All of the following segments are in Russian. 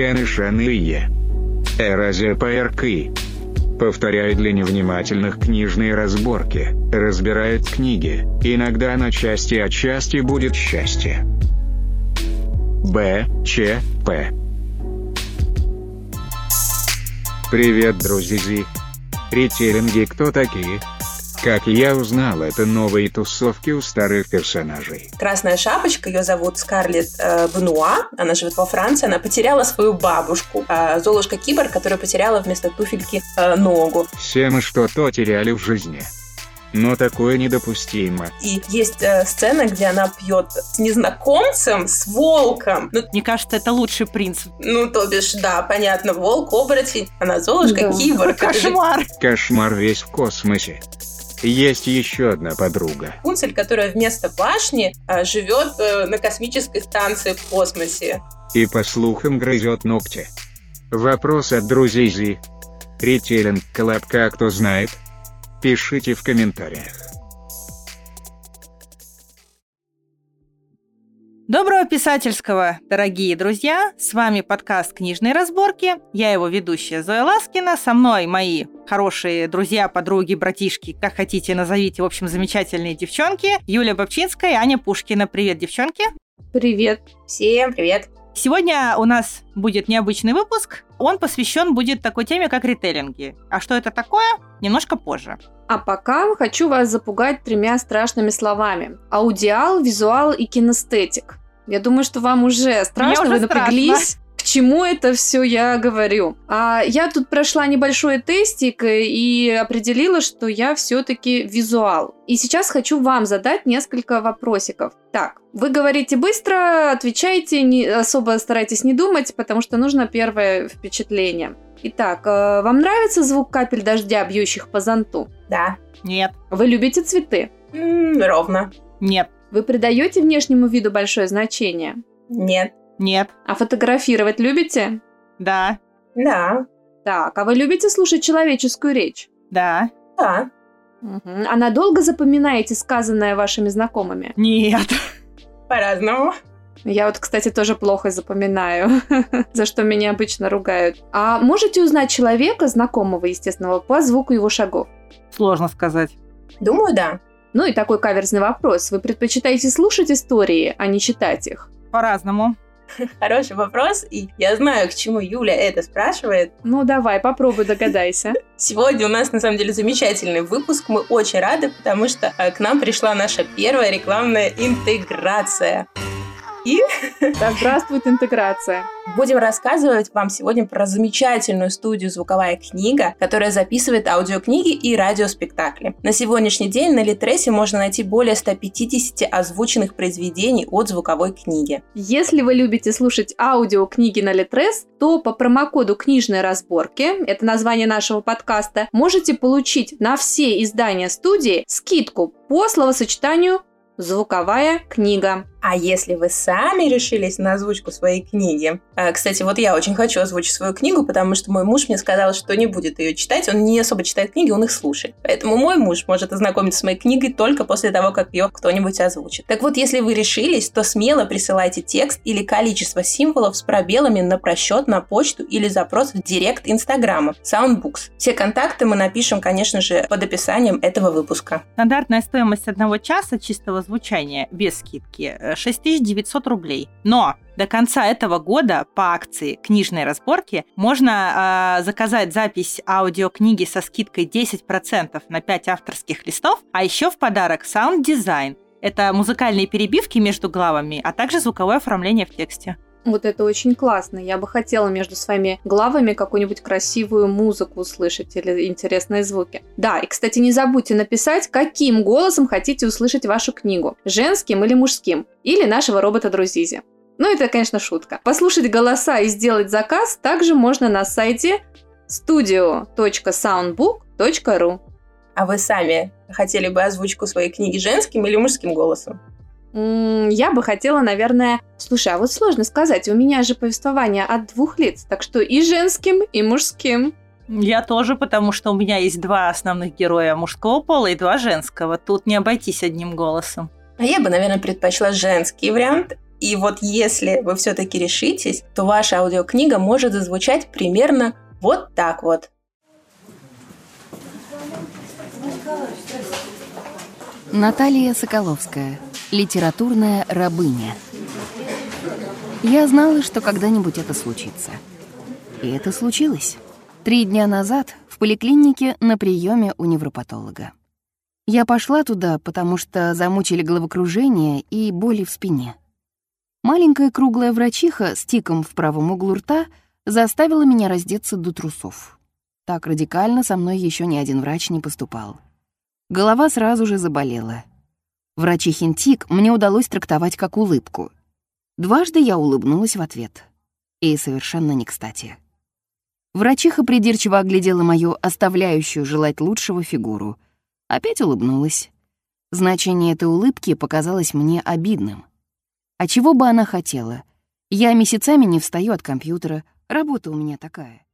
Тяны Шаные. Эразия ПРК. Повторяет для невнимательных книжные разборки, разбирает книги, иногда на части, а части будет счастье. Б. Ч. П. Привет, друзья. Ритейлинги кто такие? Как я узнал, это новые тусовки у старых персонажей. Красная шапочка, ее зовут Скарлетт э, Бенуа, она живет во Франции, она потеряла свою бабушку, э, Золушка Кибер, которая потеряла вместо туфельки э, ногу. Все мы что-то теряли в жизни. Но такое недопустимо. И есть э, сцена, где она пьет с незнакомцем, с волком. Ну, Мне кажется, это лучший принцип. ну, то бишь, да, понятно, волк, оборотень, она Золушка Да. Киборг. Кошмар. Кошмар весь в космосе. Есть еще одна подруга. Рапунцель, которая вместо башни э, живет э, на космической станции в космосе. И по слухам грызет ногти. Вопрос от друзей Зи. Ритейлинг колобка кто знает? Пишите в комментариях. Доброго писательского, дорогие друзья! С вами подкаст «Книжные разборки». Я его ведущая Зоя Ласкина. Со мной мои хорошие друзья, подруги, братишки, как хотите назовите, в общем, замечательные девчонки. Юлия Бобчинская и Аня Пушкина. Привет, девчонки! Привет. Всем привет! Сегодня у нас будет необычный выпуск. Он посвящен будет такой теме, как ритейлинги. А что это такое? Немножко позже. А пока хочу вас запугать тремя страшными словами. Аудиал, визуал и кинестетик. Я думаю, что вам уже страшно, уже вы напряглись. К чему это все я говорю? А я тут прошла небольшой тестик э, и определила, что я все-таки визуал. И сейчас хочу вам задать несколько вопросиков. Так, вы говорите быстро, отвечайте, не особо старайтесь не думать, потому что нужно первое впечатление. Итак, э, вам нравится звук капель дождя, бьющих по зонту? Да, Нет, Вы любите цветы? М, ровно. нет, Вы придаете внешнему виду большое значение? Нет. нет, А фотографировать любите? да, Да. Так, а вы любите слушать человеческую речь? да, Да. Мгм. А надолго запоминаете сказанное вашими знакомыми? нет. По-разному. Я вот, кстати, тоже плохо запоминаю, за что меня обычно ругают. А можете узнать человека, знакомого, естественно, по звуку его шагов? Сложно сказать. Думаю, да. Ну и такой каверзный вопрос. Вы предпочитаете слушать истории, а не читать их? По-разному. Хороший вопрос, и я знаю, к чему Юля это спрашивает. Ну давай, попробуй догадайся. Сегодня у нас, на самом деле, замечательный выпуск. Мы очень рады, потому что э, к нам пришла наша первая рекламная интеграция. И Да здравствует интеграция. будем рассказывать вам сегодня про замечательную студию «Звуковая книга», которая записывает аудиокниги и радиоспектакли. На сегодняшний день на Литресе можно найти более 150 озвученных произведений от звуковой книги. Если вы любите слушать аудиокниги на Литрес, то по промокоду «Книжные разборки», это название нашего подкаста, можете получить на все издания студии скидку по словосочетанию «звуковая книга». А если вы сами решились на озвучку своей книги? а, Кстати, вот я очень хочу озвучить свою книгу, потому что мой муж мне сказал, что не будет ее читать. Он не особо читает книги, он их слушает. Поэтому мой муж может ознакомиться с моей книгой только после того, как ее кто-нибудь озвучит. Так вот, если вы решились, то смело присылайте текст или количество символов с пробелами на просчет на почту или запрос в директ Инстаграма Soundbooks. Все контакты мы напишем, конечно же, под описанием этого выпуска. Стандартная стоимость одного часа чистого звучания без скидки э, 6900 рублей. Но до конца этого года по акции книжной разборки можно э, заказать запись аудиокниги со скидкой 10% на 5 авторских листов, а еще в подарок саунд-дизайн. Это музыкальные перебивки между главами, а также звуковое оформление в тексте. Вот это очень классно. Я бы хотела между своими главами какую-нибудь красивую музыку услышать или интересные звуки. Да, и, кстати, не забудьте написать, каким голосом хотите услышать вашу книгу. Женским или мужским. Или нашего робота Друзизи. Ну, это, конечно, шутка. Послушать голоса и сделать заказ также можно на сайте studio.soundbook.ru А вы сами хотели бы озвучку своей книги женским или мужским голосом? Я бы хотела, наверное... Слушай, а вот сложно сказать, у меня же повествование от двух лиц, так что и женским, и мужским. Я тоже, потому что у меня есть два основных героя мужского пола и два женского. Тут не обойтись одним голосом. А я бы, наверное, предпочла женский вариант. И вот если вы все-таки решитесь, то ваша аудиокнига может зазвучать примерно вот так вот. Наталья Соколовская. Литературная рабыня. Я знала, что когда-нибудь это случится. И это случилось. Три дня назад в поликлинике на приеме у невропатолога. Я пошла туда, потому что замучили головокружение и боли в спине. Маленькая круглая врачиха с тиком в правом углу рта заставила меня раздеться до трусов. Так радикально со мной еще ни один врач не поступал. Голова сразу же заболела. Врачихин тик мне удалось трактовать как улыбку. Дважды я улыбнулась в ответ. И совершенно не кстати. Врачиха придирчиво оглядела мою оставляющую желать лучшего фигуру. Опять улыбнулась. Значение этой улыбки показалось мне обидным. А чего бы она хотела? Я месяцами не встаю от компьютера, работа у меня такая.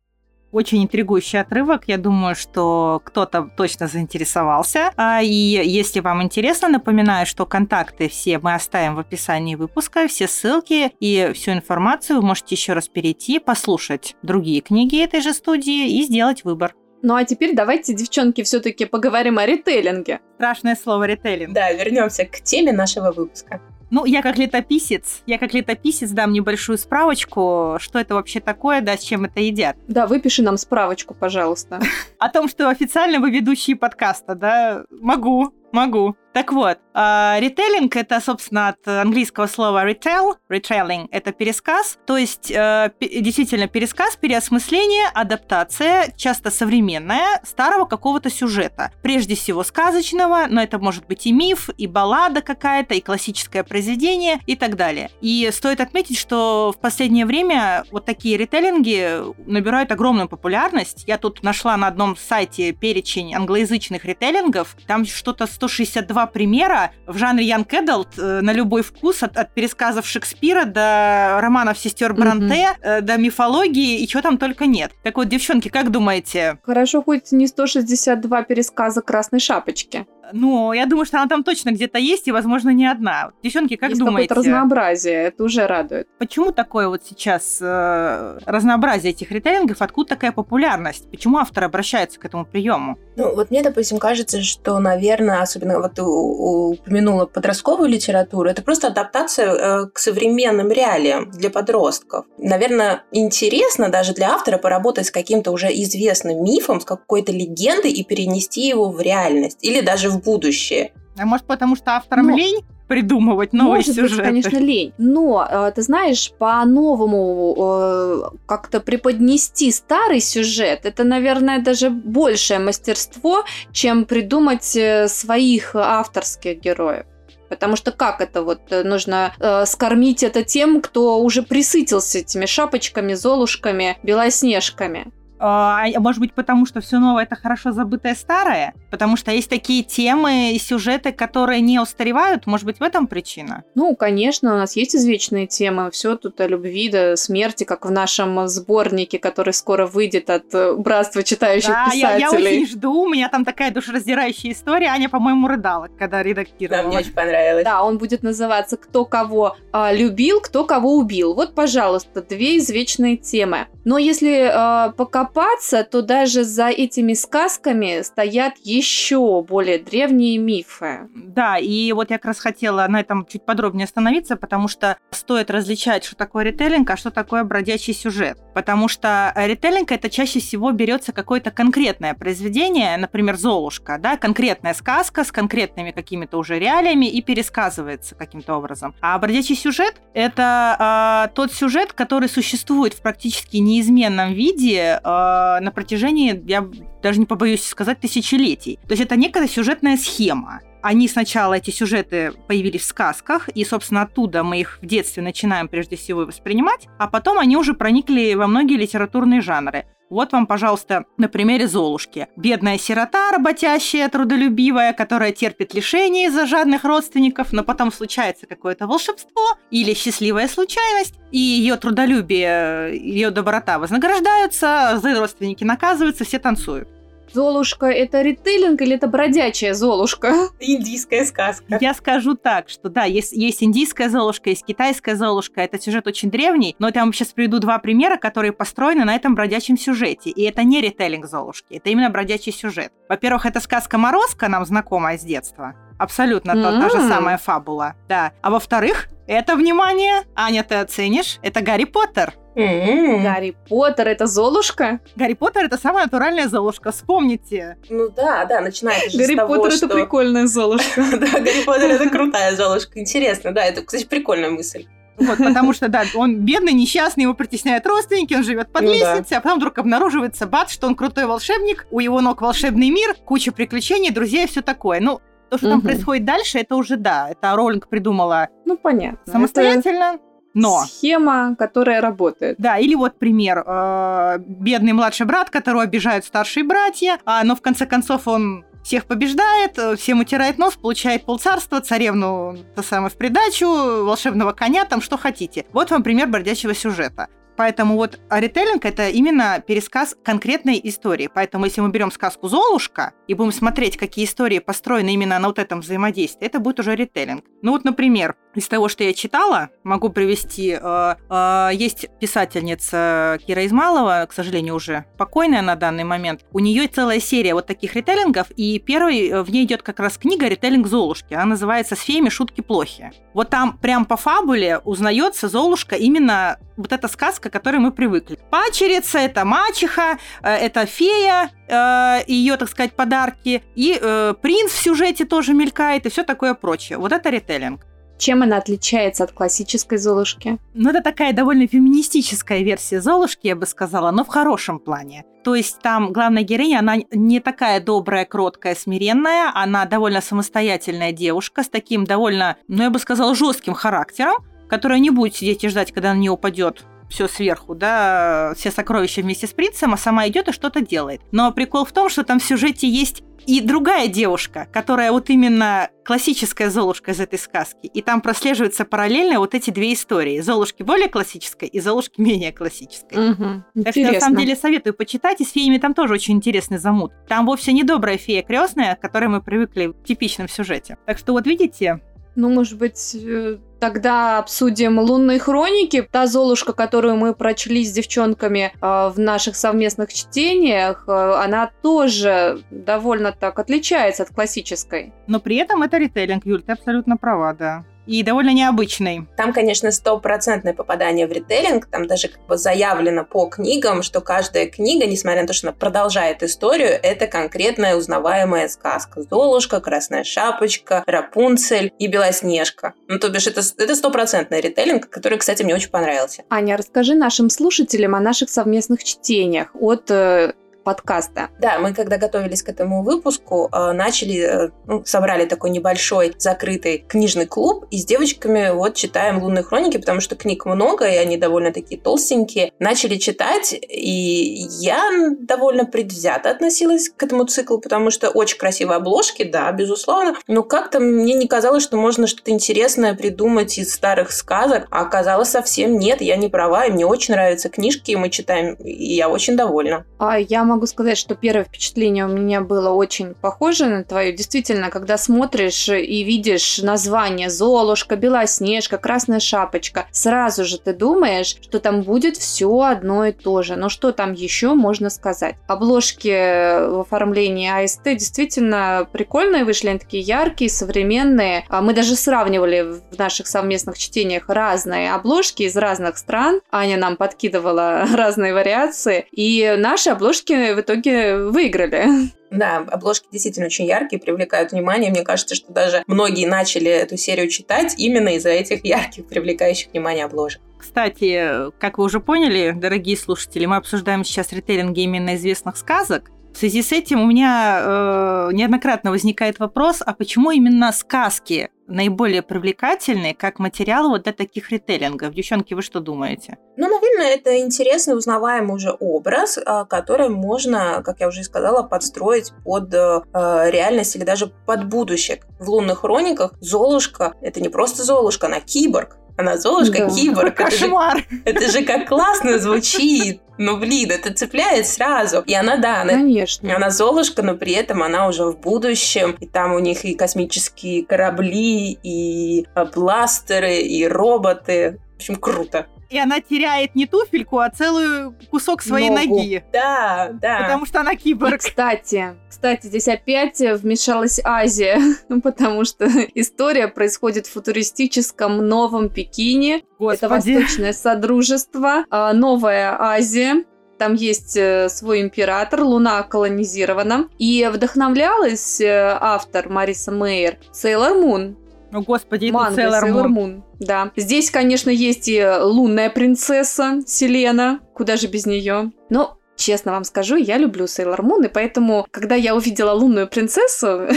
Очень интригующий отрывок. Я думаю, что кто-то точно заинтересовался. А, и если вам интересно, напоминаю, что контакты все мы оставим в описании выпуска, все ссылки и всю информацию вы можете еще раз перейти, послушать другие книги этой же студии и сделать выбор. Ну а теперь давайте, девчонки, все-таки поговорим о ритейлинге. Страшное слово ритейлинг. Да, вернемся к теме нашего выпуска. Ну, я как летописец, я как летописец дам небольшую справочку, что это вообще такое, да, с чем это едят. Да, выпиши нам справочку, пожалуйста. О том, что официально вы ведущие подкаста, да, могу, могу. Так вот, ритейлинг это, собственно, от английского слова retail. Retailing это пересказ, то есть э, действительно пересказ, переосмысление, адаптация, часто современная, старого какого-то сюжета. Прежде всего сказочного, но это может быть и миф, и баллада какая-то, и классическое произведение, и так далее. И стоит отметить, что в последнее время вот такие ритейлинги набирают огромную популярность. Я тут нашла на одном сайте перечень англоязычных ритейлингов, там что-то 162 примера в жанре Young Adult э, на любой вкус, от, от пересказов Шекспира до романов сестер Бранте, mm-hmm. до мифологии и чего там только нет. Так вот, девчонки, как думаете? Хорошо, хоть не 162 пересказа Красной Шапочки. Ну, я думаю, что она там точно где-то есть, и, возможно, не одна. Девчонки, как есть думаете? какое-то разнообразие, это уже радует. Почему такое вот сейчас э, разнообразие этих ритейлингов, откуда такая популярность? Почему автор обращается к этому приему? Ну, вот мне, допустим, кажется, что, наверное, особенно вот ты упомянула подростковую литературу, это просто адаптация э, к современным реалиям для подростков. Наверное, интересно даже для автора поработать с каким-то уже известным мифом, с какой-то легендой и перенести его в реальность. Или даже в в будущее. А может, потому что авторам Но... лень придумывать новые Может сюжеты? Быть, конечно, лень. Но, э, ты знаешь, по-новому э, как-то преподнести старый сюжет, это, наверное, даже большее мастерство, чем придумать э, своих авторских героев. Потому что как это вот нужно э, скормить это тем, кто уже присытился этими шапочками, золушками, белоснежками? А, а может быть, потому что все новое это хорошо забытое старое? Потому что есть такие темы и сюжеты, которые не устаревают? Может быть, в этом причина? Ну, конечно, у нас есть извечные темы. Все тут о любви до смерти, как в нашем сборнике, который скоро выйдет от э, Братства читающих да, писателей. Я, я очень жду. У меня там такая душераздирающая история. Аня, по-моему, рыдала, когда редактировала. Да, мне очень понравилось. Да, он будет называться «Кто кого а, любил, кто кого убил». Вот, пожалуйста, две извечные темы. Но если а, пока покопаться, то даже за этими сказками стоят еще более древние мифы. Да, и вот я как раз хотела на этом чуть подробнее остановиться, потому что стоит различать, что такое ритейлинг, а что такое бродячий сюжет. Потому что ритейлинг это чаще всего берется какое-то конкретное произведение, например, Золушка, да, конкретная сказка с конкретными какими-то уже реалиями и пересказывается каким-то образом. А бродячий сюжет это э, тот сюжет, который существует в практически неизменном виде э, на протяжении, я даже не побоюсь сказать, тысячелетий. То есть это некая сюжетная схема. Они сначала, эти сюжеты появились в сказках, и, собственно, оттуда мы их в детстве начинаем прежде всего воспринимать, а потом они уже проникли во многие литературные жанры. Вот вам, пожалуйста, на примере Золушки. Бедная сирота, работящая, трудолюбивая, которая терпит лишения из-за жадных родственников, но потом случается какое-то волшебство или счастливая случайность, и ее трудолюбие, ее доброта вознаграждаются, злые родственники наказываются, все танцуют. Золушка это ритейлинг или это бродячая Золушка? Индийская сказка. Я скажу так, что да, есть, есть индийская Золушка, есть китайская Золушка. Это сюжет очень древний, но я вам сейчас приведу два примера, которые построены на этом бродячем сюжете. И это не ритейлинг Золушки, это именно бродячий сюжет. Во-первых, это сказка «Морозко», нам знакомая с детства. Абсолютно та, та же самая фабула, да. А во-вторых, это, внимание, Аня, ты оценишь, это Гарри Поттер. М. Гарри Поттер это Золушка? Гарри Поттер это самая натуральная Золушка, вспомните. Ну да, да, начинается же Гарри с того, Поттер что... это прикольная Золушка. Да, Гарри Поттер это крутая Золушка. Интересно, да, это, кстати, прикольная мысль. Вот, потому что, да, он бедный, несчастный, его притесняют родственники, он живет под Ну да. лестницей, а потом вдруг обнаруживается бац, что он крутой волшебник, у его ног волшебный мир, куча приключений, друзья и все такое. Ну, то, что там Мгм. происходит дальше, это уже да, это Роллинг придумала Ну, понятно. самостоятельно, но... Это схема, которая работает. Да, или вот пример. э, бедный младший брат, которого обижают старшие братья, а, но в конце концов он всех побеждает, э, всем утирает нос, получает полцарства, царевну то самое в придачу, волшебного коня, там что хотите. Вот вам пример бродячего сюжета. Поэтому вот ритейлинг – это именно пересказ конкретной истории. Поэтому если мы берем сказку «Золушка» и будем смотреть, какие истории построены именно на вот этом взаимодействии, это будет уже ритейлинг. Ну вот, например, из того, что я читала, могу привести, э, э, есть писательница Кира Измалова, к сожалению, уже покойная на данный момент. У нее целая серия вот таких ритейлингов, и первый э, в ней идет как раз книга «Ритейлинг Золушки». Она называется «С феями шутки плохи». Вот там прям по фабуле узнается Золушка именно вот эта сказка, к которой мы привыкли. Пачерица, это мачеха, э, это фея, э, ее, так сказать, подарки, и э, принц в сюжете тоже мелькает, и все такое прочее. Вот это ритейлинг. Чем она отличается от классической Золушки? Ну, это такая довольно феминистическая версия Золушки, я бы сказала, но в хорошем плане. То есть там главная героиня, она не такая добрая, кроткая, смиренная, она довольно самостоятельная девушка с таким довольно, ну, я бы сказала, жестким характером, которая не будет сидеть и ждать, когда на нее упадет все сверху, да, все сокровища вместе с принцем, а сама идет и что-то делает. Но прикол в том, что там в сюжете есть и другая девушка, которая вот именно классическая Золушка из этой сказки. И там прослеживаются параллельно вот эти две истории. Золушки более классической и Золушки менее классической. Угу. Так что, на самом деле, советую почитать, и с феями там тоже очень интересный замут. Там вовсе не добрая фея крестная, к которой мы привыкли в типичном сюжете. Так что вот видите, Ну, может быть, э, тогда обсудим лунные хроники. Та Золушка, которую мы прочли с девчонками э, в наших совместных чтениях, э, она тоже довольно так отличается от классической. но при этом это ритейлинг, Юль, ты абсолютно права, да. И довольно необычный. Там, конечно, стопроцентное попадание в ритейлинг. Там даже как бы заявлено по книгам, что каждая книга, несмотря на то, что она продолжает историю, это конкретная узнаваемая сказка. Золушка, Красная Шапочка, Рапунцель и Белоснежка. Ну, то бишь, это это стопроцентный ритейлинг, который, кстати, мне очень понравился. Аня, расскажи нашим слушателям о наших совместных чтениях от э, подкаста. Да, мы когда готовились к этому выпуску, э, начали, э, ну, собрали такой небольшой закрытый книжный клуб, и с девочками вот читаем «Лунные хроники», потому что книг много, и они довольно такие толстенькие. Начали читать, и я довольно предвзято относилась к этому циклу, потому что очень красивые обложки, да, безусловно, но как-то мне не казалось, что можно что-то интересное придумать из старых сказок, а оказалось совсем нет, я не права, и мне очень нравятся книжки, и мы читаем, и я очень довольна. А я могу сказать, что первое впечатление у меня было очень похоже на твое. Действительно, когда смотришь и видишь название Золушка, Белоснежка, Красная Шапочка, сразу же ты думаешь, что там будет все одно и то же. Но что там еще можно сказать? Обложки в оформлении АСТ действительно прикольные вышли, они такие яркие, современные. А Мы даже сравнивали в наших совместных чтениях разные обложки из разных стран. Аня нам подкидывала разные вариации. И наши обложки в итоге выиграли. Да, обложки действительно очень яркие, привлекают внимание. Мне кажется, что даже многие начали эту серию читать именно из-за этих ярких, привлекающих внимание обложек. Кстати, как вы уже поняли, дорогие слушатели, мы обсуждаем сейчас ритейлинги именно известных сказок. В связи с этим у меня э, неоднократно возникает вопрос, а почему именно сказки наиболее привлекательны как материал вот для таких ритейлингов? Девчонки, вы что думаете? Ну, наверное, это интересный, узнаваемый уже образ, а, который можно, как я уже сказала, подстроить под э, реальность или даже под будущее. В «Лунных хрониках» Золушка — это не просто Золушка, она киборг. Она Золушка Да. киборг. Это же, Кошмар. это же как классно звучит. Ну, блин, это цепляет сразу. И она, да, она Конечно. она Золушка, но при этом она уже в будущем, и там у них и космические корабли, и э, бластеры, и роботы. В общем, круто. И она теряет не туфельку, а целую кусок своей Ногу. ноги. Да, да. Потому что она И, киборг. кстати, кстати, здесь опять вмешалась Азия, потому что история происходит в футуристическом Новом Пекине. Это Господи. Восточное Содружество, а, Новая Азия. Там есть э, свой император, Луна колонизирована. И вдохновлялась э, автор Мариса Мейер Сейлор Мун, О, господи, манга Sailor Moon. Да. Здесь, конечно, есть и лунная принцесса Селена. Куда же без нее? Но Честно вам скажу, я люблю Sailor Moon, и поэтому, когда я увидела лунную принцессу,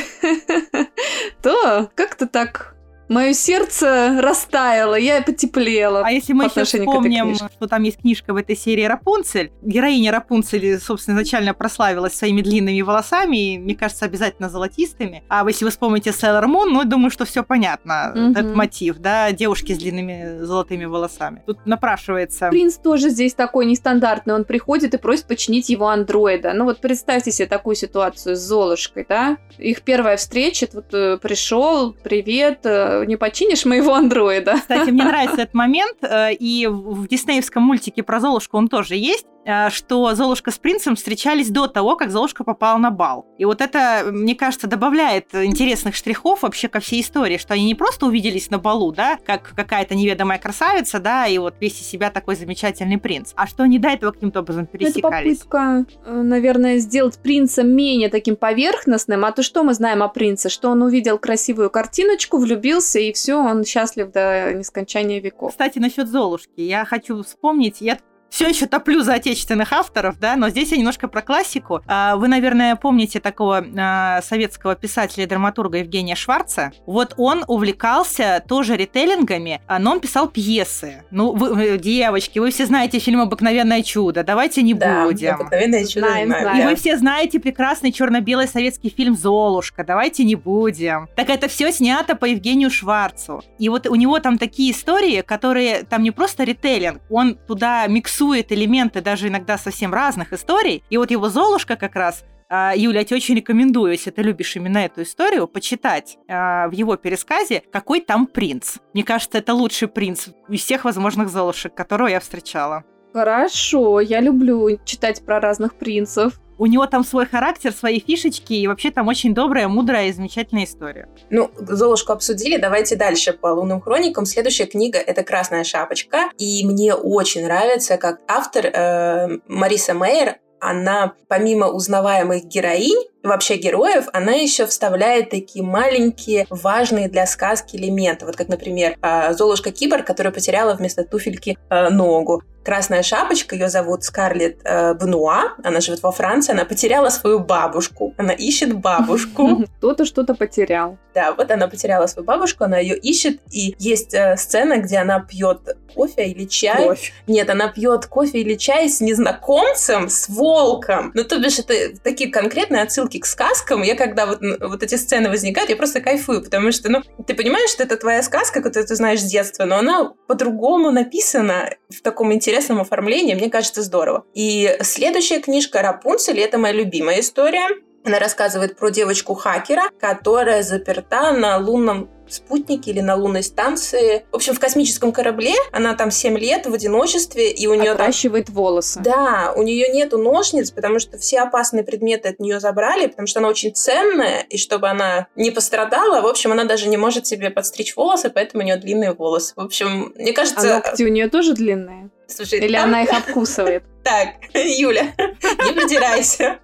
то как-то так мое сердце растаяло, я потеплела. А если мы еще вспомним, что там есть книжка в этой серии Рапунцель, героиня Рапунцели, собственно, изначально прославилась своими длинными волосами, и, мне кажется, обязательно золотистыми. А если вы вспомните Sailor Moon, ну, я думаю, что все понятно, Мгм. этот мотив, да, девушки с длинными золотыми волосами. Тут напрашивается... Принц тоже здесь такой нестандартный. Он приходит и просит починить его андроида. Ну вот представьте себе такую ситуацию с Золушкой, да? Их первая встреча, вот э, пришел, привет, э, не починишь моего андроида? Кстати, мне нравится этот момент, э, и в диснеевском мультике про Золушку он тоже есть, что Золушка с принцем встречались до того, как Золушка попала на бал. И вот это, мне кажется, добавляет интересных штрихов вообще ко всей истории, что они не просто увиделись на балу, да, как какая-то неведомая красавица, да, и вот весь из себя такой замечательный принц, а что они до этого каким-то образом Это пересекались. попытка, э, наверное, сделать принца менее таким поверхностным. А то что мы знаем о принце? Что он увидел красивую картиночку, влюбился, и все, он счастлив до нескончания веков. Кстати, насчет Золушки. Я хочу вспомнить, я все еще топлю за отечественных авторов, да, но здесь я немножко про классику. А, Вы, наверное, помните такого а, советского писателя и драматурга Евгения Шварца. Вот он увлекался тоже ритейлингами, а, но он писал пьесы. Ну, вы, девочки, вы все знаете фильм «Обыкновенное чудо», давайте не Да, будем. обыкновенное чудо. Знаем, знаем. И да. вы все знаете прекрасный черно-белый советский фильм «Золушка». Давайте не будем. Так это все снято по Евгению Шварцу. И вот у него там такие истории, которые там не просто ритейлинг, он туда миксует элементы даже иногда совсем разных историй. И вот его «Золушка» как раз а, Юля, я тебе очень рекомендую, если ты любишь именно эту историю, почитать а, в его пересказе, какой там принц. Мне кажется, это лучший принц из всех возможных Золушек, которого я встречала. Хорошо, я люблю читать про разных принцев. У него там свой характер, свои фишечки, и вообще там очень добрая, мудрая и замечательная история. Ну, Золушку обсудили, давайте дальше по лунным хроникам. Следующая книга — это «Красная шапочка», и мне очень нравится, как автор э, Мариса Мейер, она помимо узнаваемых героинь, вообще героев, она еще вставляет такие маленькие, важные для сказки элементы. Вот как, например, э, Золушка Кибор, которая потеряла вместо туфельки э, ногу. Красная шапочка, ее зовут Скарлетт э, Бнуа, она живет во Франции, она потеряла свою бабушку, она ищет бабушку. Кто-то что-то потерял. Да, вот она потеряла свою бабушку, она ее ищет, и есть э, сцена, где она пьет кофе или чай. Кровь. Нет, она пьет кофе или чай с незнакомцем, с волком. Ну, то бишь, это такие конкретные отсылки к сказкам. Я когда вот, вот эти сцены возникают, я просто кайфую, потому что, ну, ты понимаешь, что это твоя сказка, которую ты знаешь с детства, но она по-другому написана в таком интересном оформлении, мне кажется, здорово. И следующая книжка «Рапунцель» — это моя любимая история. Она рассказывает про девочку-хакера, которая заперта на лунном спутнике или на лунной станции. В общем, в космическом корабле. Она там 7 лет в одиночестве, и у нее там... Отращивает волосы. Да, у нее нету ножниц, потому что все опасные предметы от нее забрали, потому что она очень ценная, и чтобы она не пострадала, в общем, она даже не может себе подстричь волосы, поэтому у нее длинные волосы. В общем, мне А кажется... ногти у нее тоже длинные? Слушай, Или там- она их обкусывает? Так, Юля, не придирайся.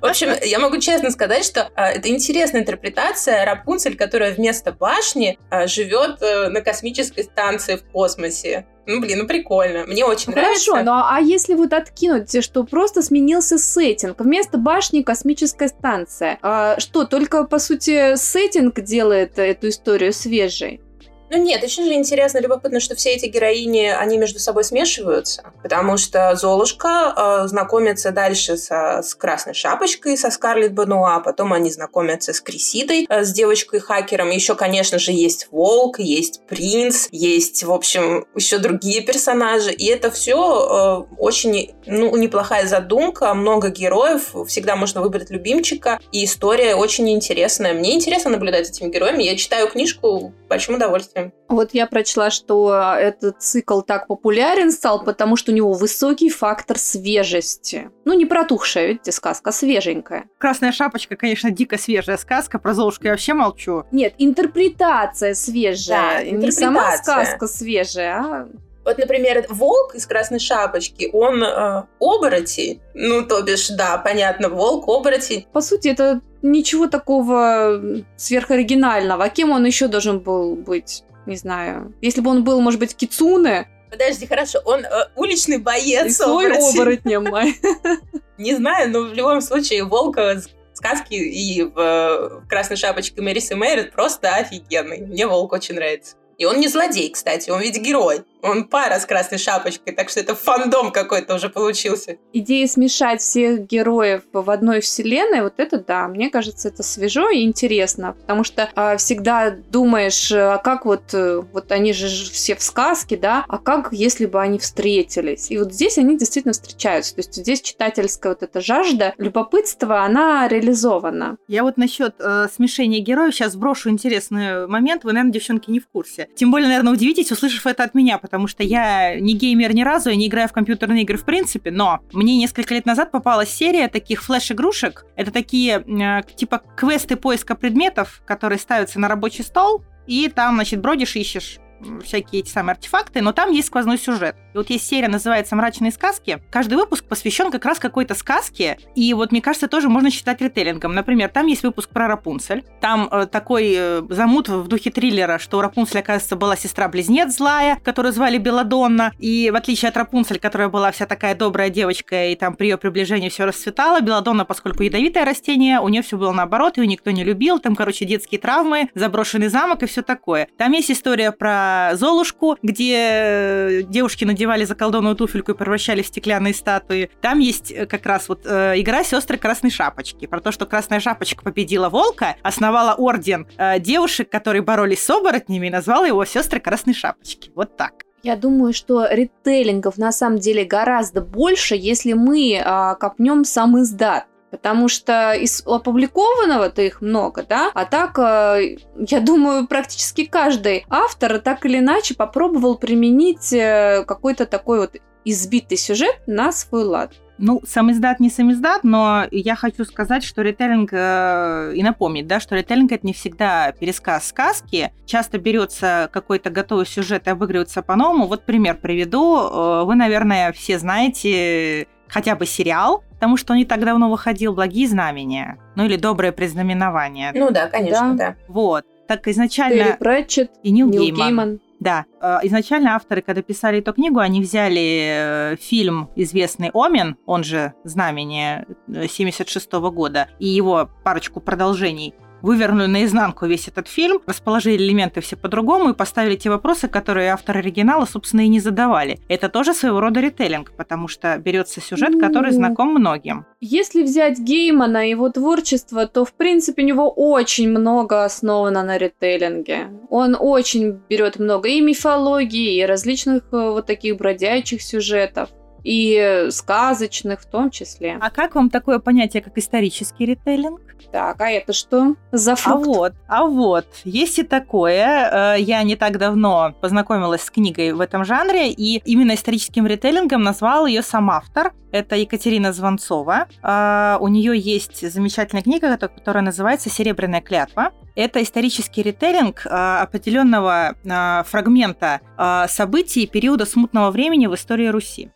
В общем, я могу честно сказать, что а, это интересная интерпретация Рапунцель, которая вместо башни а, живет э, на космической станции в космосе. Ну, блин, ну прикольно. Мне очень Хорошо, нравится. но а если вот откинуть, что просто сменился сеттинг? Вместо башни космическая станция. А что, только, по сути, сеттинг делает эту историю свежей? Ну нет, очень же интересно, любопытно, что все эти героини, они между собой смешиваются, потому что Золушка э, знакомится дальше со, с Красной Шапочкой, со Скарлетт Бануа, потом они знакомятся с Крисидой, э, с девочкой-хакером. Еще, конечно же, есть Волк, есть Принц, есть, в общем, еще другие персонажи. И это все э, очень ну, неплохая задумка, много героев, всегда можно выбрать любимчика, и история очень интересная. Мне интересно наблюдать за этими героями. Я читаю книжку большим удовольствием. Вот я прочла, что этот цикл так популярен стал, потому что у него высокий фактор свежести. Ну, не протухшая, видите, сказка, а свеженькая. Красная шапочка, конечно, дико свежая сказка. Про Золушку я вообще молчу. Нет, интерпретация свежая. Да, не сама интерпретация. сказка свежая, а Вот, например, волк из красной шапочки, он э, оборотень. Ну, то бишь, да, понятно, волк, оборотень. по сути, это ничего такого сверхоригинального. А кем он еще должен был быть? Не знаю. Если бы он был, может быть, Кицуне, Подожди, хорошо, он э, уличный и боец, свой оборотнем. Не знаю, но в любом случае волка сказки и в, э, «Красной шапочке» Мэрисы Мэри просто офигенный. Мне волк очень нравится. И он не злодей, кстати, он ведь герой. Он пара с красной шапочкой, так что это фандом какой-то уже получился. Идея смешать всех героев в одной вселенной, вот это да, мне кажется, это свежо и интересно, потому что а, всегда думаешь, а как вот, э, вот они же все в сказке, да, а как если бы они встретились? И вот здесь они действительно встречаются, то есть здесь читательская вот эта жажда, любопытство, она реализована. Я вот насчет э, смешения героев сейчас брошу интересный момент. Вы, наверное, девчонки, не в курсе. Тем более, наверное, удивитесь, услышав это от меня, потому что я не геймер ни разу, я не играю в компьютерные игры в принципе, но мне несколько лет назад попалась серия таких флеш-игрушек. Это такие э, типа квесты поиска предметов, которые ставятся на рабочий стол, и там, значит, бродишь, ищешь всякие эти самые артефакты, но там есть сквозной сюжет. И вот есть серия, называется «Мрачные сказки». Каждый выпуск посвящен как раз какой-то сказке, и вот, мне кажется, тоже можно считать ритейлингом. Например, там есть выпуск про Рапунцель. Там э, такой э, замут в духе триллера, что у Рапунцель, оказывается, была сестра-близнец злая, которую звали Беладонна, и в отличие от Рапунцель, которая была вся такая добрая девочка, и там при ее приближении все расцветало, Беладонна, поскольку ядовитое растение, у нее все было наоборот, ее никто не любил, там, короче, детские травмы, заброшенный замок и все такое. Там есть история про Золушку, где э, девушки надевали заколдованную туфельку и превращали в стеклянные статуи. Там есть э, как раз вот э, игра сестры Красной Шапочки, про то, что Красная Шапочка победила волка, основала орден э, девушек, которые боролись с оборотнями, и назвала его сестры Красной Шапочки. Вот так. Я думаю, что ритейлингов на самом деле гораздо больше, если мы а, копнем сам издат. Потому что из опубликованного-то их много, да? А так, э, я думаю, практически каждый автор так или иначе попробовал применить э, какой-то такой вот избитый сюжет на свой лад. Ну, сам издат не сам издат, но я хочу сказать, что ритейлинг, э, и напомнить, да, что ритейлинг это не всегда пересказ сказки. Часто берется какой-то готовый сюжет и обыгрывается по-новому. Вот пример приведу. Э, Вы, наверное, все знаете хотя бы сериал, потому что он не так давно выходил «Благие знамения», ну или «Доброе предзнаменование». Ну да, конечно, да. Вот. Так Терри изначально... Pratchett, И Нил, Нил Гейман. Гейман. Да, э, изначально авторы, когда писали эту книгу, они взяли э, фильм известный «Омен», он же «Знамение» 76 года, и его парочку продолжений, вывернули наизнанку весь этот фильм, расположили элементы все по-другому и поставили те вопросы, которые авторы оригинала, собственно, и не задавали. Это тоже своего рода ритейлинг, потому что берется сюжет, который Ну. знаком многим. Если взять Геймана и его творчество, то, в принципе, у него очень много основано на ритейлинге. Он очень берет много и мифологии, и различных э, вот таких бродячих сюжетов, и сказочных в том числе. А как вам такое понятие, как исторический ритейлинг? Так, а это что за А фрукт? вот, а вот, есть и такое. Э, Я не так давно познакомилась с книгой в этом жанре, и именно историческим ритейлингом назвал ее сам автор. Это Екатерина Звонцова. А, У нее есть замечательная книга, кото- которая называется «Серебряная клятва». Это исторический ритейлинг а, определенного а, фрагмента а, событий периода смутного времени в истории Руси.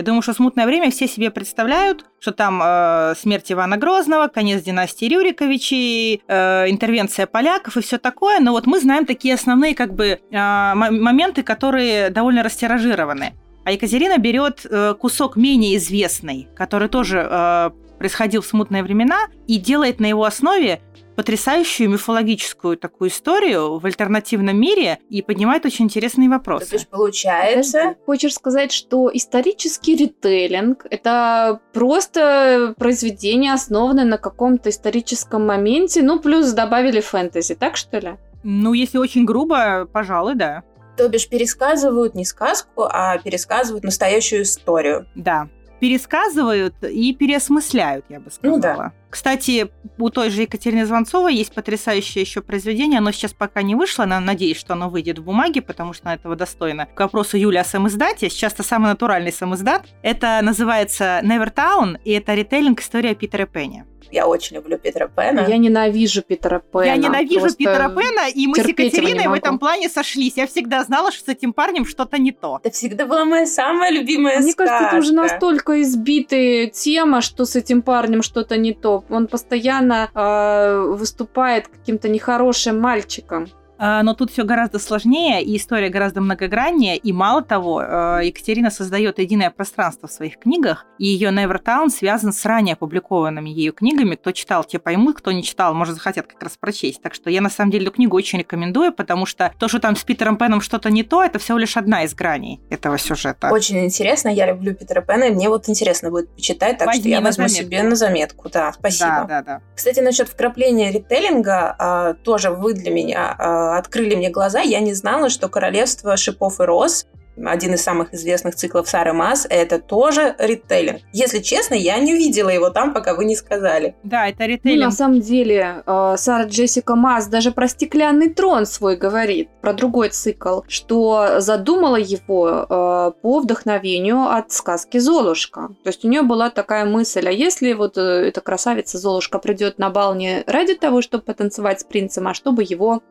Я думаю, что смутное время все себе представляют, что там э, смерть Ивана Грозного, конец династии Рюриковичей, э, интервенция поляков и все такое. Но вот мы знаем такие основные как бы э, моменты, которые довольно растиражированы. А Екатерина берет э, кусок менее известный, который тоже э, происходил в смутные времена, и делает на его основе потрясающую мифологическую такую историю в альтернативном мире и поднимает очень интересные То вопросы. есть получается... Хочешь сказать, что исторический ритейлинг — это просто произведение, основанное на каком-то историческом моменте, ну, плюс добавили фэнтези, так что ли? Ну, если очень грубо, пожалуй, да. То бишь пересказывают не сказку, а пересказывают настоящую историю. Да. Пересказывают и переосмысляют, я бы сказала. Ну да. Кстати, у той же Екатерины Звонцовой есть потрясающее еще произведение. Оно сейчас пока не вышло, но надеюсь, что оно выйдет в бумаге, потому что она этого достойна. К вопросу Юли о самоиздате. Сейчас это самый натуральный самоиздат. Это называется Nevertown, и это ритейлинг история Питера Пенни. Я очень люблю Питера Пэна. Я ненавижу Питера Пэна. Я ненавижу просто Питера Пэна, и мы с Екатериной в этом плане сошлись. Я всегда знала, что с этим парнем что-то не то. Это всегда была моя самая любимая Мне сказка. кажется, это уже настолько избитая тема, что с этим парнем что-то не то. Он постоянно э, выступает каким-то нехорошим мальчиком. А, Но тут все гораздо сложнее, и история гораздо многограннее. И мало того, э, Екатерина создает единое пространство в своих книгах, и ее Nevertown связан с ранее опубликованными ее книгами. Кто читал, те поймут, кто не читал, может, захотят как раз прочесть. Так что я, на самом деле, эту книгу очень рекомендую, потому что то, что там с Питером Пеном что-то не то, это всего лишь одна из граней этого сюжета. Очень интересно, я люблю Питера Пэна, и мне вот интересно будет почитать, так Возьми что я возьму заметку. себе на заметку. Да, спасибо. Да, да, да. Кстати, насчет вкрапления ритейлинга, а, тоже вы для меня а, открыли мне глаза. Я не знала, что Королевство шипов и роз один из самых известных циклов Сары Мас, это тоже ритейлинг. Если честно, я не увидела его там, пока вы не сказали. Да, это Ну, ритейлинг. на самом деле, э, Сара Джессика Мас даже про стеклянный трон свой говорит, про другой цикл, что задумала его э, по вдохновению от сказки Золушка. То есть у нее была такая мысль, а если вот э, эта красавица Золушка придет на бал не ради того, чтобы потанцевать с принцем, а чтобы его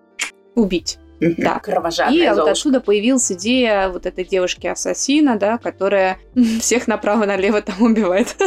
убить. Да. Кровожадная И вот Золушка. отсюда появилась идея вот этой девушки-ассасина, да, которая всех направо-налево там убивает.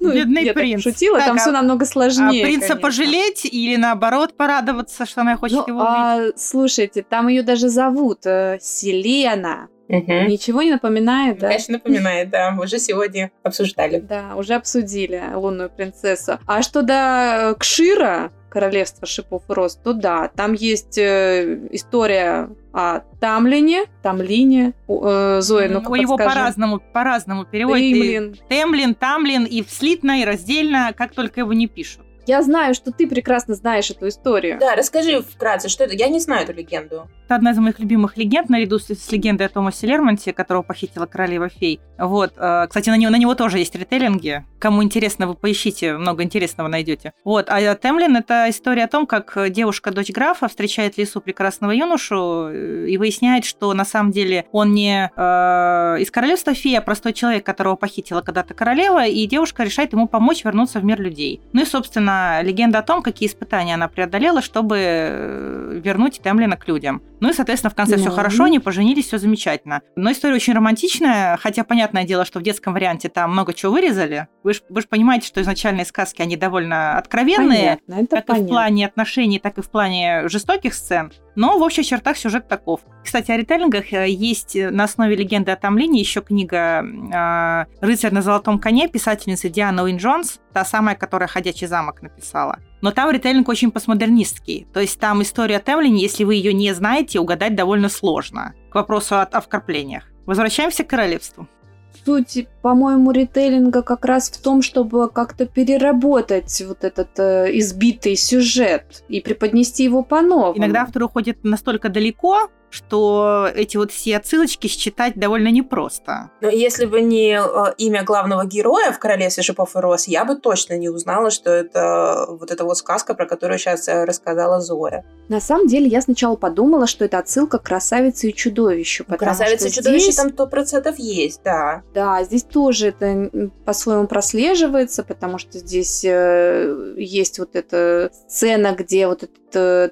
Ну, Бедный я так принц. шутила, Так, там а- все намного А сложнее. принца конечно. пожалеть или наоборот порадоваться, что она хочет Ну, его убить? а, слушайте, там ее даже зовут э, Селена. Мгм. Ничего не напоминает, да? Конечно, напоминает, да. Мы уже сегодня обсуждали. Да, уже обсудили лунную принцессу. А что до э, Кшира, королевства шипов и роз, то да, там есть э, история о Тамлине, Тамлине, э, Зоя, ну-ка У его по-разному, по-разному переводят. Теймлин. Темлин, Тамлин, и слитно, и раздельно, как только его не пишут. Я знаю, что ты прекрасно знаешь эту историю. Да, расскажи вкратце, что это? Я не знаю эту легенду. Это одна из моих любимых легенд, наряду с, с легендой о Томасе Лермонте, которого похитила королева фей. Вот, э, кстати, на него, на него тоже есть ритейлинги. Кому интересно, вы поищите, много интересного найдете. Вот, а Темлин — это история о том, как девушка, дочь графа, встречает в лесу прекрасного юношу э, и выясняет, что на самом деле он не э, из королевства феи, а простой человек, которого похитила когда-то королева, и девушка решает ему помочь вернуться в мир людей. Ну и, собственно, легенда о том, какие испытания она преодолела, чтобы э, вернуть Темлина к людям. Ну и, соответственно, в конце все Ну. хорошо, они поженились, все замечательно. Но история очень романтичная, хотя понятное дело, что в детском варианте там много чего вырезали. Вы же понимаете, что изначальные сказки, они довольно откровенные, Понятно, это как и в понятно. плане отношений, так и в плане жестоких сцен. Но в общих чертах сюжет таков. Кстати, о ритейлингах э, есть э, на основе легенды о Тамлине еще книга э, «Рыцарь на золотом коне» писательницы Дианы Уин Джонс, та самая, которая «Ходячий замок» написала. Но там ритейлинг очень постмодернистский. То есть там история о Темлине, если вы ее не знаете, угадать довольно сложно. К вопросу о, о вкраплениях. Возвращаемся к королевству. Суть, по-моему, ритейлинга как раз в том, чтобы как-то переработать вот этот э, избитый сюжет и преподнести его по-новому. Иногда автор уходит настолько далеко, что эти вот все отсылочки считать довольно непросто. Но если бы не э, имя главного героя в «Королевстве шипов и роз», я бы точно не узнала, что это вот эта вот сказка, про которую сейчас э, рассказала Зоя. На самом деле, я сначала подумала, что это отсылка к красавице и чудовищу. потому Красавица и чудовище здесь- там 100% есть, да. Да, здесь тоже это по-своему прослеживается, потому что здесь э, есть вот эта сцена, где вот этот э,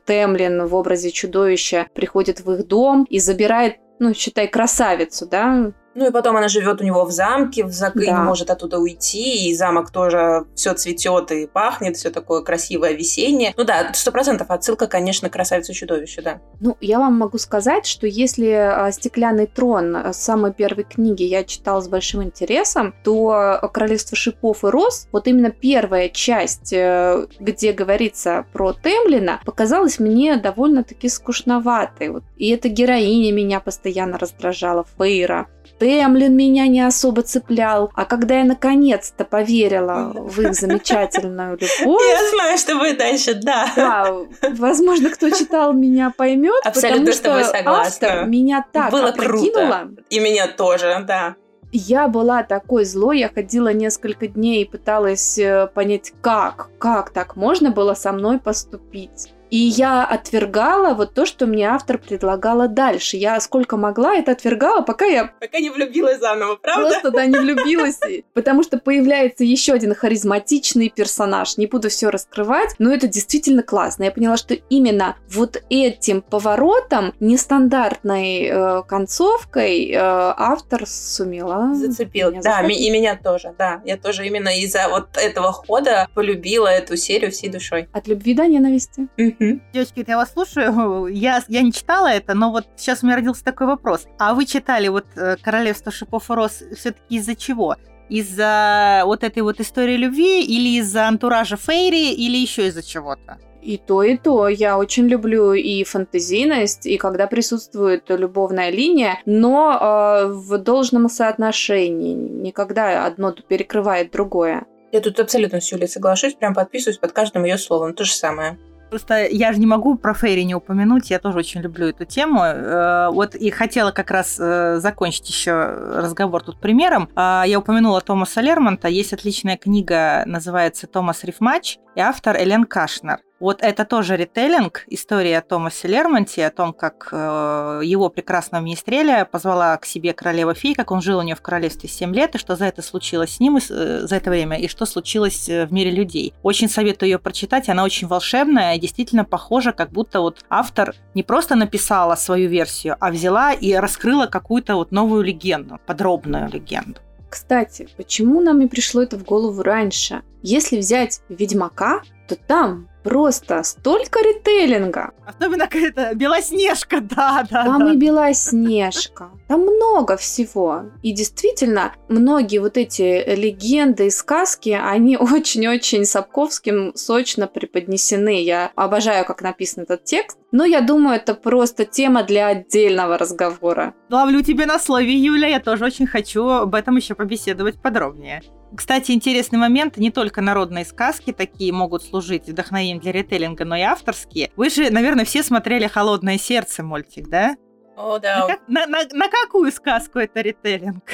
Темлин в образе чудовища приходит в их дом и забирает, ну, считай, красавицу, да, Ну и потом она живет у него в замке, в зак... и Да. не может оттуда уйти, и замок тоже все цветет и пахнет, все такое красивое весеннее. Ну да, сто процентов отсылка, конечно, к красавицу и чудовищу, да. Ну, я вам могу сказать, что если а, «Стеклянный трон» с самой первой книги я читала с большим интересом, то а, «Королевство шипов и роз», вот именно первая часть, э, где говорится про Темлина, показалась мне довольно-таки скучноватой. И эта героиня меня постоянно раздражала, Фейра. Темлин меня не особо цеплял. А когда я наконец-то поверила в их замечательную любовь, Я знаю, что будет дальше, да. да, возможно, кто читал меня поймет, Абсолютно потому с тобой что согласна. автор меня так Было опрокинула. И меня тоже, да. Я была такой злой, я ходила несколько дней и пыталась э, понять, как, как так можно было со мной поступить. И я отвергала вот то, что мне автор предлагала дальше. Я сколько могла это отвергала, пока я Пока не влюбилась заново, правда? Просто, да, не влюбилась. Потому что появляется еще один харизматичный персонаж. Не буду все раскрывать, но это действительно классно. Я поняла, что именно вот этим поворотом, нестандартной э, концовкой, э, автор сумела... Зацепил. меня Да, и меня тоже, да. Я тоже именно из-за вот этого хода полюбила эту серию всей душой. От любви до ненависти. Девочки, я вас слушаю. Я, я не читала это, но вот сейчас у меня родился такой вопрос. А вы читали вот э, «Королевство шипов и роз» все-таки из-за чего? Из-за вот этой вот истории любви или из-за антуража Фейри или еще из-за чего-то? И то, и то. Я очень люблю и фантазийность, и когда присутствует любовная линия, но э, в должном соотношении. Никогда одно перекрывает другое. Я тут абсолютно с Юлей соглашусь, прям подписываюсь под каждым ее словом. То же самое. Просто я же не могу про Фейри не упомянуть, я тоже очень люблю эту тему. Э, Вот и хотела как раз э, закончить еще разговор тут примером. А, Я упомянула Томаса Лермонта. Есть отличная книга, называется «Томас Рифмач», и автор Элен Кашнер. Вот это тоже ритейлинг, история о Томасе Лермонте, о том, как э, его прекрасного министреля позвала к себе королева фей, как он жил у нее в королевстве 7 лет, и что за это случилось с ним э, за это время, и что случилось э, в мире людей. Очень советую ее прочитать, она очень волшебная и действительно похожа, как будто вот автор не просто написала свою версию, а взяла и раскрыла какую-то вот новую легенду, подробную легенду. Кстати, почему нам не пришло это в голову раньше? Если взять Ведьмака, то там просто столько ритейлинга. Особенно какая-то Белоснежка, да, да, Там да. и Белоснежка. Там много всего. И действительно, многие вот эти легенды и сказки, они очень-очень Сапковским сочно преподнесены. Я обожаю, как написан этот текст. Но я думаю, это просто тема для отдельного разговора. Ловлю тебя на слове, Юля, я тоже очень хочу об этом еще побеседовать подробнее. Кстати, интересный момент, не только народные сказки такие могут служить вдохновением для ритейлинга, но и авторские. Вы же, наверное, все смотрели «Холодное сердце» мультик, да? О, На, да. как- на- на- на какую сказку это ритейлинг?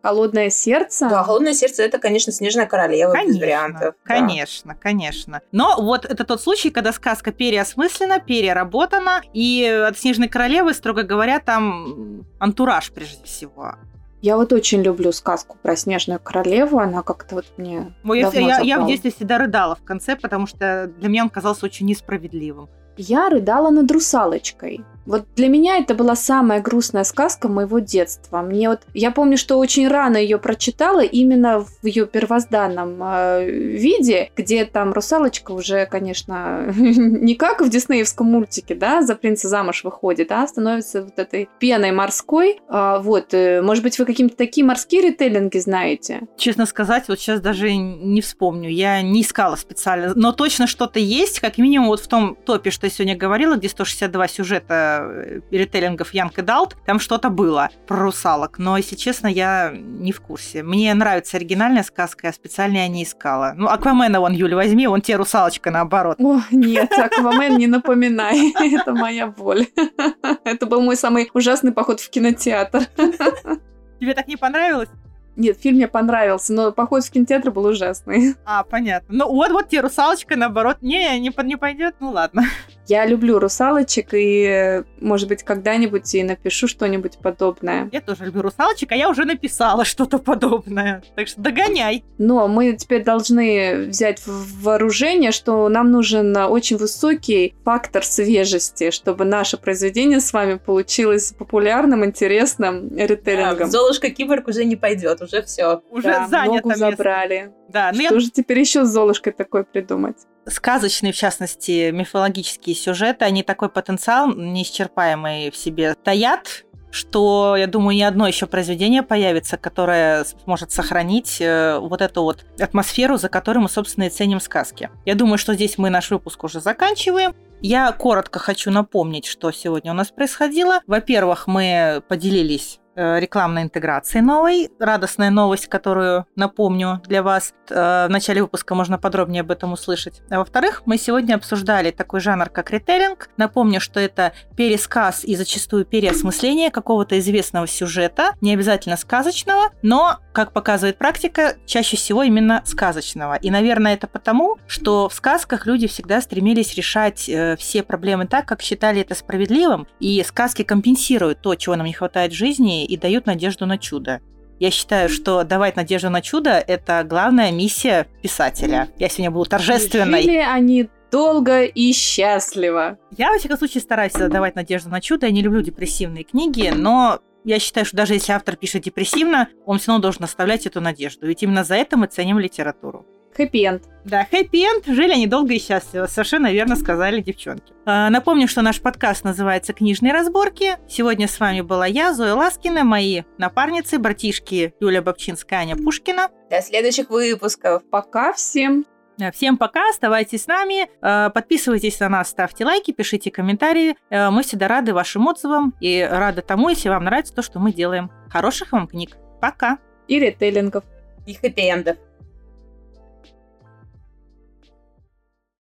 Холодное сердце. Да, холодное сердце это, конечно, снежная королева без вариантов. да. конечно, конечно. Но вот это тот случай, когда сказка переосмыслена, переработана, и от Снежной королевы, строго говоря, там антураж прежде всего. Я вот очень люблю сказку про Снежную королеву. Она как-то вот мне Ой, я, давно я- я в детстве всегда рыдала в конце, потому что для меня он казался очень несправедливым. Я рыдала над русалочкой. Вот для меня это была самая грустная сказка моего детства. Мне вот, я помню, что очень рано ее прочитала именно в ее первозданном э, виде, где там русалочка уже, конечно, не как в диснеевском мультике, да, за принца замуж выходит, а становится вот этой пеной морской. А, вот, э, может быть, вы какие-то такие морские ритейлинги знаете? Честно сказать, вот сейчас даже не вспомню. Я не искала специально. Но точно что-то есть, как минимум вот в том топе, что я сегодня говорила, где 162 сюжета э, Янг и Далт, там что-то было про русалок. Но, если честно, я не в курсе. Мне нравится оригинальная сказка, я специально я не искала. Ну, Аквамена вон, Юля, возьми, вон тебе русалочка наоборот. О, нет, Аквамен, не напоминай. Это моя боль. Это был мой самый ужасный поход в кинотеатр. Тебе так не понравилось? Нет, фильм мне понравился, но поход в кинотеатр был ужасный. А, понятно. Ну вот, вот тебе русалочка, наоборот. Не, не, не пойдет, ну ладно. Я люблю русалочек и, может быть, когда-нибудь и напишу что-нибудь подобное. Я тоже люблю русалочек, а я уже написала что-то подобное. Так что догоняй. Но мы теперь должны взять в вооружение, что нам нужен очень высокий фактор свежести, чтобы наше произведение с вами получилось популярным, интересным ритейлингом. Да, Золушка Киборг уже не пойдет, уже все. Уже Да, занято ногу место. забрали. Да, ну я Что же теперь еще с Золушкой такой придумать? сказочные, в частности, мифологические сюжеты, они такой потенциал неисчерпаемый в себе таят, что, я думаю, ни одно еще произведение появится, которое сможет сохранить э, вот эту вот атмосферу, за которой мы, собственно, и ценим сказки. Я думаю, что здесь мы наш выпуск уже заканчиваем. Я коротко хочу напомнить, что сегодня у нас происходило. Во-первых, мы поделились рекламной интеграцией новой. Радостная новость, которую напомню для вас. Э, В начале выпуска можно подробнее об этом услышать. А во-вторых, мы сегодня обсуждали такой жанр, как ритейлинг. Напомню, что это пересказ и зачастую переосмысление какого-то известного сюжета, не обязательно сказочного, но, как показывает практика, чаще всего именно сказочного. И, наверное, это потому, что в сказках люди всегда стремились решать э, все проблемы так, как считали это справедливым, и сказки компенсируют то, чего нам не хватает в жизни, и дают надежду на чудо. Я считаю, что давать надежду на чудо – это главная миссия писателя. Я сегодня буду торжественной. Жили они долго и счастливо. Я, во всяком случае, стараюсь давать надежду на чудо. Я не люблю депрессивные книги, но я считаю, что даже если автор пишет депрессивно, он все равно должен оставлять эту надежду. Ведь именно за это мы ценим литературу. Хэппи-энд. Да, хэппи-энд, жили они долго и счастливо, совершенно верно сказали девчонки. А, Напомню, что наш подкаст называется «Книжные разборки». Сегодня с вами была я, Зоя Ласкина, мои напарницы, братишки Юлия Бабчинская, Аня Пушкина. До следующих выпусков. Пока всем. Э, Всем пока, оставайтесь с нами, э, подписывайтесь на нас, ставьте лайки, пишите комментарии. Мы всегда рады вашим отзывам и рады тому, если вам нравится то, что мы делаем. Хороших вам книг. Пока! И ритейлингов. И хэппи-эндов.